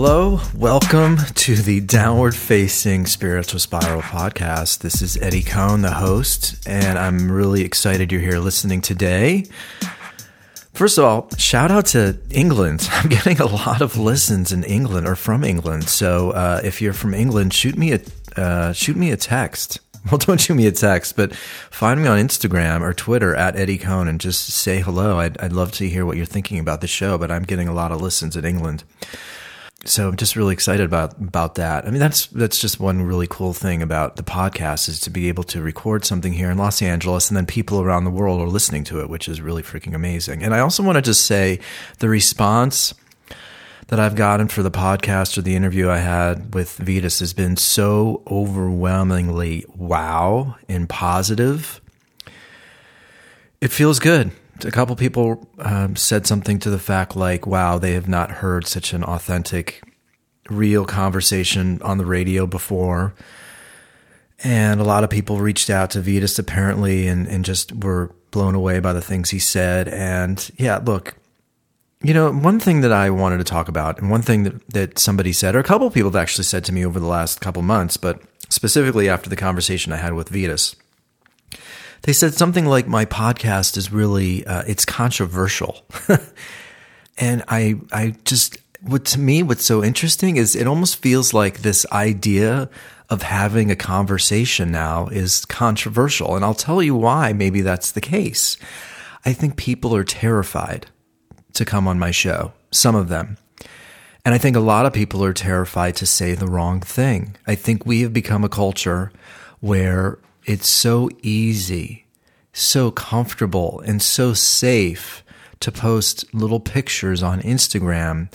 Hello, welcome to the Downward Facing Spiritual Spiral podcast. This is Eddie Cohn, the host, and I'm really excited you're here listening today. First of all, shout out to England. I'm getting a lot of listens in England or from England. So uh, if you're from England, shoot me a uh, shoot me a text. Well, don't shoot me a text, but find me on Instagram or Twitter at Eddie Cohn and just say hello. I'd, I'd love to hear what you're thinking about the show, but I'm getting a lot of listens in England so I'm just really excited about about that. I mean, that's that's just one really cool thing about the podcast is to be able to record something here in Los Angeles, and then people around the world are listening to it, which is really freaking amazing. And I also want to just say the response that I've gotten for the podcast or the interview I had with Vitas has been so overwhelmingly wow and positive. It feels good a couple people um, said something to the fact like, wow, they have not heard such an authentic, real conversation on the radio before. And a lot of people reached out to Vitas apparently and, and just were blown away by the things he said. And yeah, look, you know, one thing that I wanted to talk about, and one thing that, that somebody said, or a couple people have actually said to me over the last couple months, but specifically after the conversation I had with Vitas they said something like, "My podcast is really uh, it's controversial," and I I just what to me what's so interesting is it almost feels like this idea of having a conversation now is controversial, and I'll tell you why. Maybe that's the case. I think people are terrified to come on my show. Some of them. And I think a lot of people are terrified to say the wrong thing. I think we have become a culture where it's so easy, so comfortable, and so safe to post little pictures on Instagram,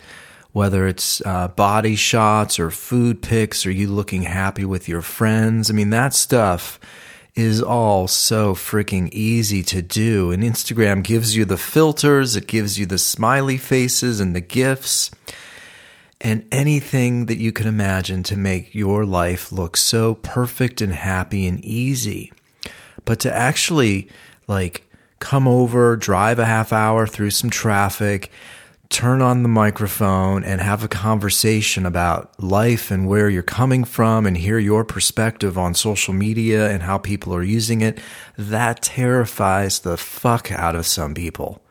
whether it's uh, body shots or food pics or you looking happy with your friends. I mean, that stuff is all so freaking easy to do. And Instagram gives you the filters, it gives you the smiley faces and the GIFs and anything that you can imagine to make your life look so perfect and happy and easy. But to actually like come over, drive a half hour through some traffic, turn on the microphone and have a conversation about life and where you're coming from and hear your perspective on social media and how people are using it, that terrifies the fuck out of some people.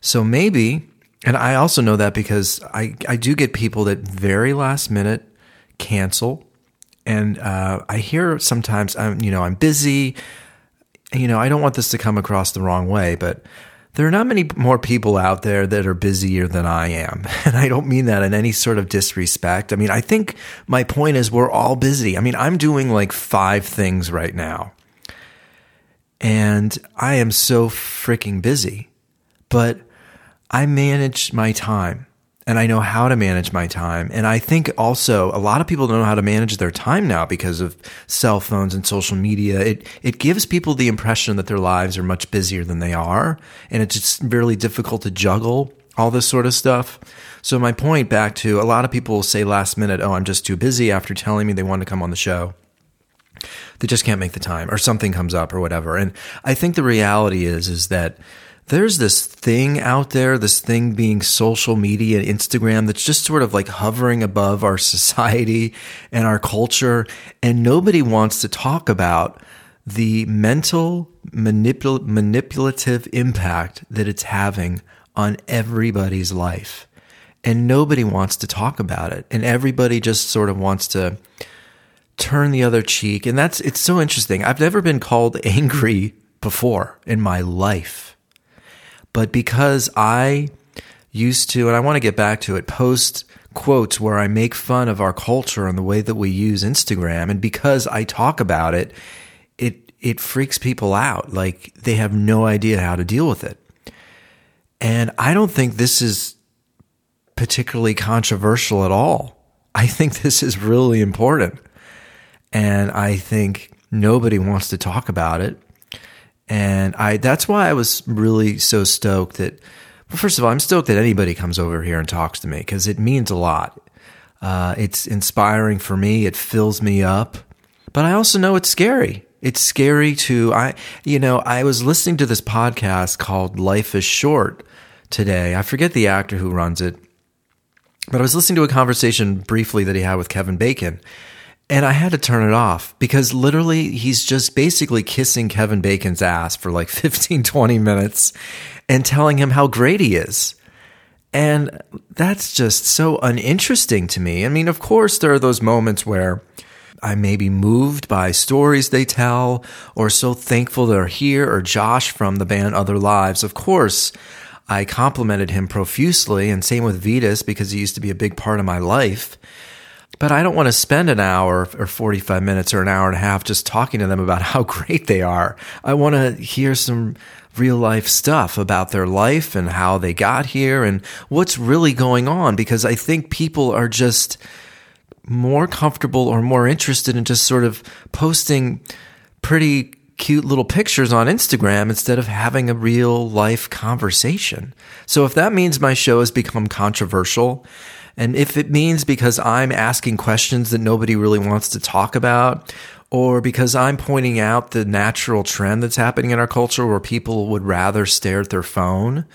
So maybe and I also know that because I, I do get people that very last minute cancel. And uh, I hear sometimes, I'm, you know, I'm busy. You know, I don't want this to come across the wrong way, but there are not many more people out there that are busier than I am. And I don't mean that in any sort of disrespect. I mean, I think my point is we're all busy. I mean, I'm doing like five things right now. And I am so freaking busy. But I manage my time and I know how to manage my time. And I think also a lot of people don't know how to manage their time now because of cell phones and social media. It it gives people the impression that their lives are much busier than they are, and it's just really difficult to juggle all this sort of stuff. So my point back to a lot of people say last minute, "Oh, I'm just too busy," after telling me they want to come on the show. They just can't make the time, or something comes up, or whatever. And I think the reality is is that there's this thing out there, this thing being social media, and Instagram, that's just sort of like hovering above our society and our culture. And nobody wants to talk about the mental manipul- manipulative impact that it's having on everybody's life. And nobody wants to talk about it. And everybody just sort of wants to turn the other cheek. And that's, it's so interesting. I've never been called angry before in my life but because I used to, and I want to get back to it, post quotes where I make fun of our culture and the way that we use Instagram, and because I talk about it, it it freaks people out. Like they have no idea how to deal with it. And I don't think this is particularly controversial at all. I think this is really important. And I think nobody wants to talk about it. And I that's why I was really so stoked that well, first of all, I'm stoked that anybody comes over here and talks to me because it means a lot. Uh, it's inspiring for me. It fills me up. But I also know it's scary. It's scary to I you know, I was listening to this podcast called Life is Short today. I forget the actor who runs it. But I was listening to a conversation briefly that he had with Kevin Bacon, and I had to turn it off because literally he's just basically kissing Kevin Bacon's ass for like 15, 20 minutes and telling him how great he is. And that's just so uninteresting to me. I mean, of course, there are those moments where I may be moved by stories they tell or so thankful they're here or Josh from the band Other Lives. Of course, I complimented him profusely and same with Vetus because he used to be a big part of my life. But I don't want to spend an hour or 45 minutes or an hour and a half just talking to them about how great they are. I want to hear some real life stuff about their life and how they got here and what's really going on because I think people are just more comfortable or more interested in just sort of posting pretty cute little pictures on Instagram instead of having a real life conversation. So if that means my show has become controversial, and if it means because I'm asking questions that nobody really wants to talk about, or because I'm pointing out the natural trend that's happening in our culture where people would rather stare at their phone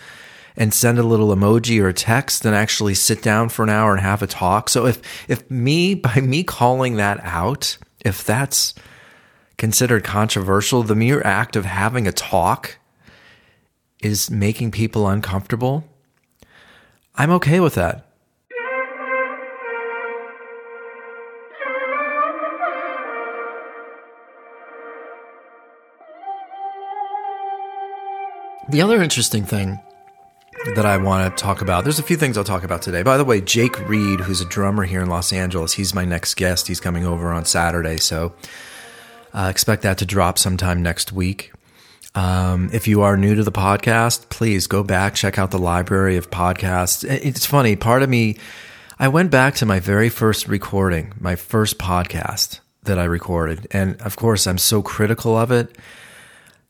and send a little emoji or a text than actually sit down for an hour and have a talk. So if if me by me calling that out, if that's considered controversial, the mere act of having a talk is making people uncomfortable, I'm okay with that. The other interesting thing that I want to talk about, there's a few things I'll talk about today. By the way, Jake Reed, who's a drummer here in Los Angeles, he's my next guest. He's coming over on Saturday, so uh, expect that to drop sometime next week. Um, if you are new to the podcast, please go back, check out the library of podcasts. It's funny, part of me, I went back to my very first recording, my first podcast that I recorded. And of course, I'm so critical of it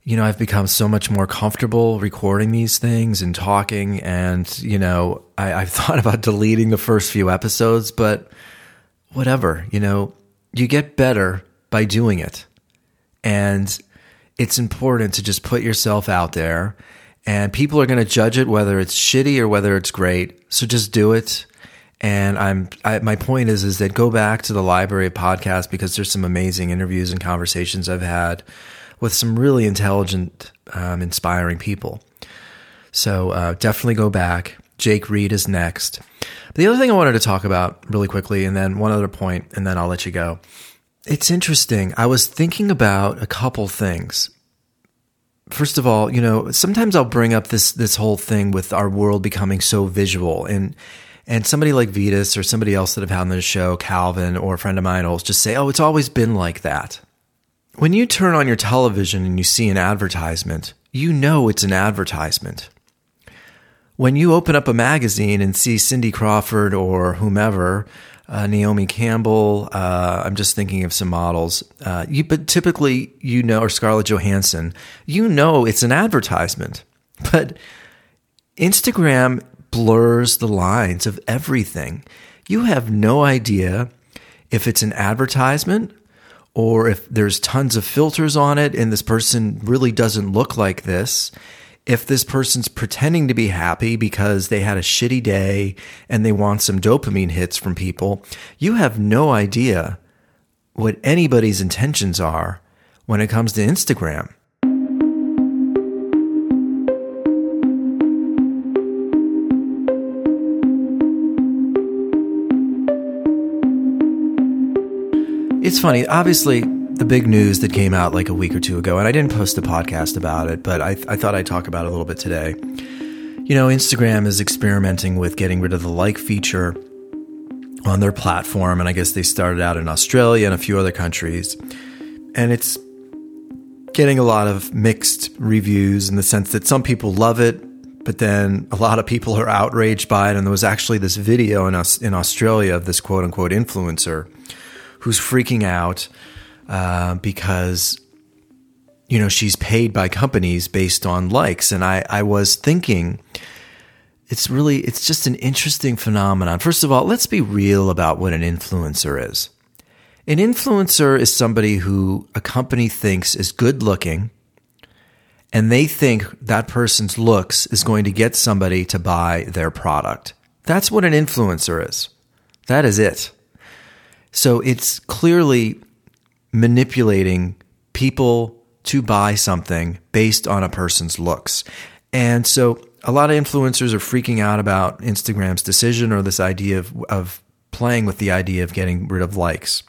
you know, I've become so much more comfortable recording these things and talking. And, you know, I, I've thought about deleting the first few episodes, but whatever, you know, you get better by doing it. And it's important to just put yourself out there and people are going to judge it whether it's shitty or whether it's great. So just do it. And I'm I, my point is is that go back to the library of podcasts because there's some amazing interviews and conversations I've had with some really intelligent, um, inspiring people. So uh, definitely go back. Jake Reed is next. But the other thing I wanted to talk about really quickly, and then one other point, and then I'll let you go. It's interesting. I was thinking about a couple things. First of all, you know, sometimes I'll bring up this this whole thing with our world becoming so visual, and and somebody like Vetus or somebody else that I've had on the show, Calvin or a friend of mine, will just say, "Oh, it's always been like that." When you turn on your television and you see an advertisement, you know it's an advertisement. When you open up a magazine and see Cindy Crawford or whomever, uh, Naomi Campbell, uh, I'm just thinking of some models, uh, you, but typically you know, or Scarlett Johansson, you know it's an advertisement. But Instagram blurs the lines of everything. You have no idea if it's an advertisement or if there's tons of filters on it and this person really doesn't look like this, if this person's pretending to be happy because they had a shitty day and they want some dopamine hits from people, you have no idea what anybody's intentions are when it comes to Instagram. It's funny. Obviously, the big news that came out like a week or two ago, and I didn't post a podcast about it, but I, I thought I'd talk about it a little bit today. You know, Instagram is experimenting with getting rid of the like feature on their platform, and I guess they started out in Australia and a few other countries. And it's getting a lot of mixed reviews in the sense that some people love it, but then a lot of people are outraged by it. And there was actually this video in, us in Australia of this quote unquote influencer who's freaking out uh, because you know she's paid by companies based on likes, and I I was thinking. It's really, it's just an interesting phenomenon. First of all, let's be real about what an influencer is. An influencer is somebody who a company thinks is good looking, and they think that person's looks is going to get somebody to buy their product. That's what an influencer is. That is it. So it's clearly manipulating people to buy something based on a person's looks. And so a lot of influencers are freaking out about Instagram's decision or this idea of, of playing with the idea of getting rid of likes.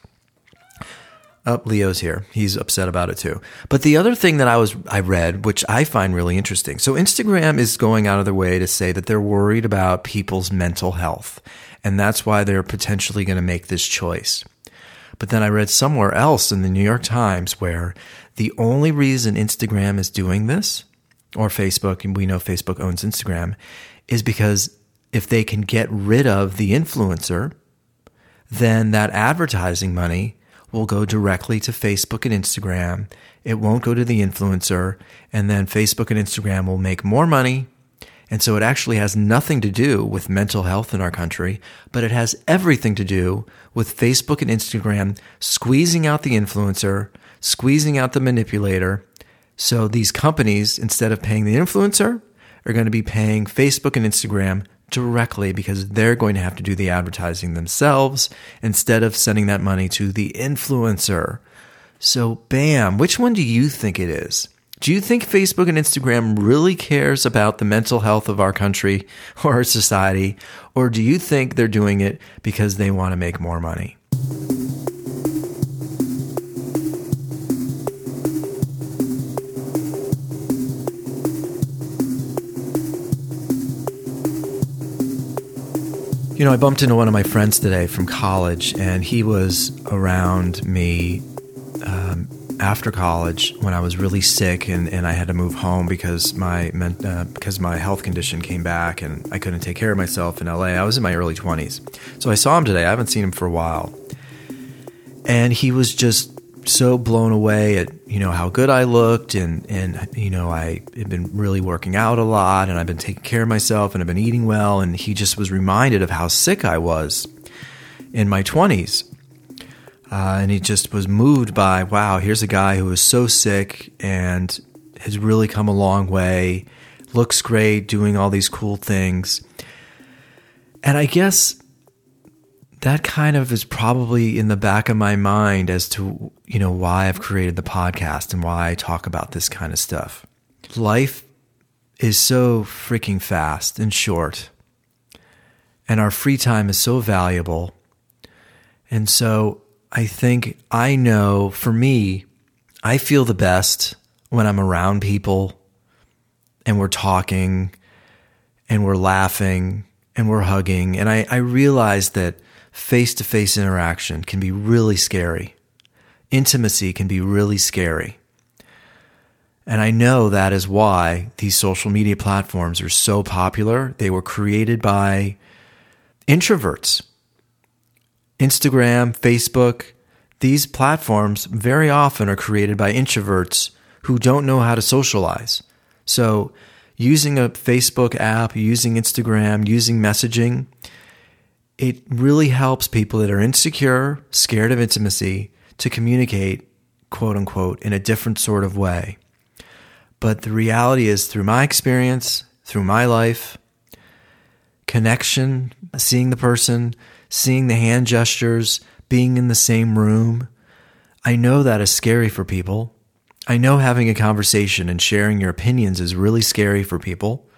Up, oh, Leo's here. He's upset about it too. But the other thing that I was I read, which I find really interesting. So Instagram is going out of their way to say that they're worried about people's mental health, and that's why they're potentially going to make this choice. But then I read somewhere else in the New York Times where the only reason Instagram is doing this, or Facebook, and we know Facebook owns Instagram, is because if they can get rid of the influencer, then that advertising money will go directly to Facebook and Instagram. It won't go to the influencer. And then Facebook and Instagram will make more money. And so it actually has nothing to do with mental health in our country, but it has everything to do with Facebook and Instagram squeezing out the influencer, squeezing out the manipulator. So these companies, instead of paying the influencer, are going to be paying Facebook and Instagram directly because they're going to have to do the advertising themselves instead of sending that money to the influencer. So, bam, which one do you think it is? Do you think Facebook and Instagram really cares about the mental health of our country or our society? Or do you think they're doing it because they want to make more money? You know, I bumped into one of my friends today from college, and he was around me after college when I was really sick and, and I had to move home because my uh, because my health condition came back and I couldn't take care of myself in LA. I was in my early 20s. So I saw him today. I haven't seen him for a while. And he was just so blown away at you know how good I looked and and you know I had been really working out a lot and I've been taking care of myself and I've been eating well and he just was reminded of how sick I was in my 20s uh, and he just was moved by wow here's a guy who is so sick and has really come a long way looks great doing all these cool things and I guess that kind of is probably in the back of my mind as to, you know, why I've created the podcast and why I talk about this kind of stuff. Life is so freaking fast and short, and our free time is so valuable. And so I think I know for me, I feel the best when I'm around people and we're talking and we're laughing and we're hugging. And I, I realize that face to face interaction can be really scary. Intimacy can be really scary. And I know that is why these social media platforms are so popular. They were created by introverts. Instagram, Facebook, these platforms very often are created by introverts who don't know how to socialize. So, using a Facebook app, using Instagram, using messaging, it really helps people that are insecure, scared of intimacy, to communicate, quote unquote, in a different sort of way. But the reality is, through my experience, through my life, connection, seeing the person, seeing the hand gestures, being in the same room, I know that is scary for people. I know having a conversation and sharing your opinions is really scary for people.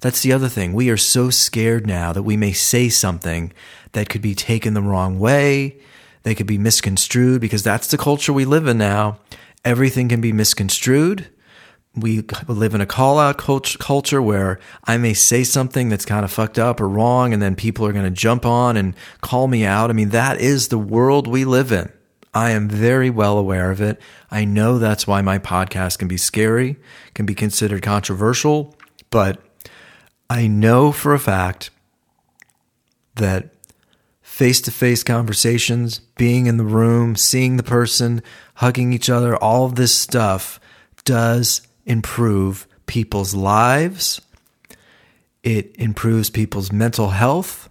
That's the other thing. We are so scared now that we may say something that could be taken the wrong way. They could be misconstrued because that's the culture we live in now. Everything can be misconstrued. We live in a call out culture where I may say something that's kind of fucked up or wrong, and then people are going to jump on and call me out. I mean, that is the world we live in. I am very well aware of it. I know that's why my podcast can be scary, can be considered controversial, but I know for a fact that face to face conversations, being in the room, seeing the person, hugging each other, all of this stuff does improve people's lives. It improves people's mental health.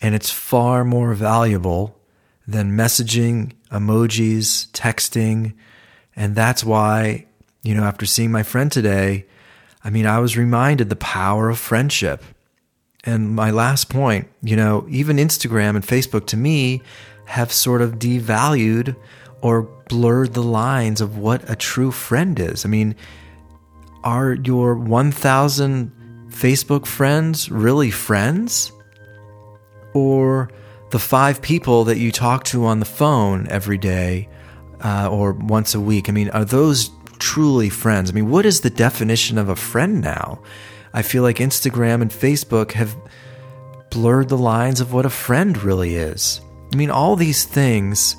And it's far more valuable than messaging, emojis, texting. And that's why, you know, after seeing my friend today, I mean, I was reminded the power of friendship. And my last point, you know, even Instagram and Facebook to me have sort of devalued or blurred the lines of what a true friend is. I mean, are your 1,000 Facebook friends really friends? Or the five people that you talk to on the phone every day uh, or once a week? I mean, are those truly friends? I mean, what is the definition of a friend now? I feel like Instagram and Facebook have blurred the lines of what a friend really is. I mean, all these things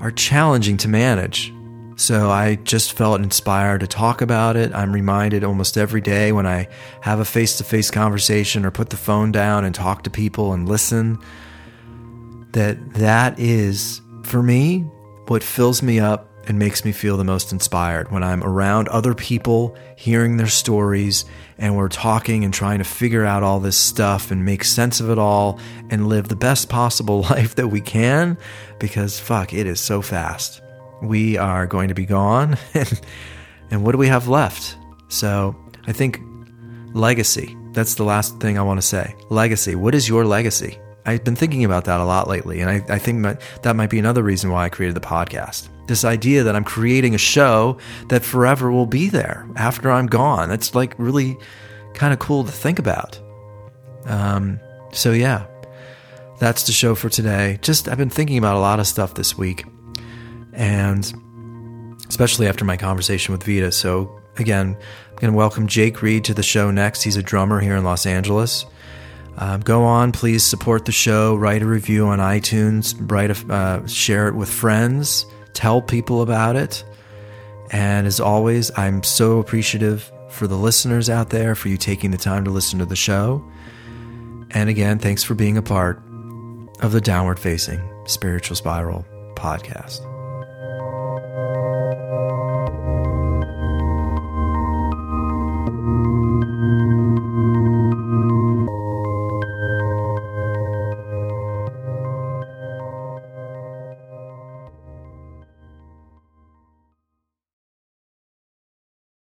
are challenging to manage. So I just felt inspired to talk about it. I'm reminded almost every day when I have a face to face conversation or put the phone down and talk to people and listen that that is, for me, what fills me up and makes me feel the most inspired when I'm around other people, hearing their stories, and we're talking and trying to figure out all this stuff and make sense of it all and live the best possible life that we can because fuck, it is so fast. We are going to be gone, and, and what do we have left? So I think legacy. That's the last thing I want to say. Legacy. What is your legacy? I've been thinking about that a lot lately, and I, I think that, that might be another reason why I created the podcast. This idea that I'm creating a show that forever will be there after I'm gone. That's like really kind of cool to think about. Um, so, yeah, that's the show for today. Just, I've been thinking about a lot of stuff this week, and especially after my conversation with Vita. So, again, I'm going to welcome Jake Reed to the show next. He's a drummer here in Los Angeles. Um, go on, please support the show. Write a review on iTunes. Write a, uh, share it with friends. Tell people about it. And as always, I'm so appreciative for the listeners out there for you taking the time to listen to the show. And again, thanks for being a part of the Downward Facing Spiritual Spiral podcast.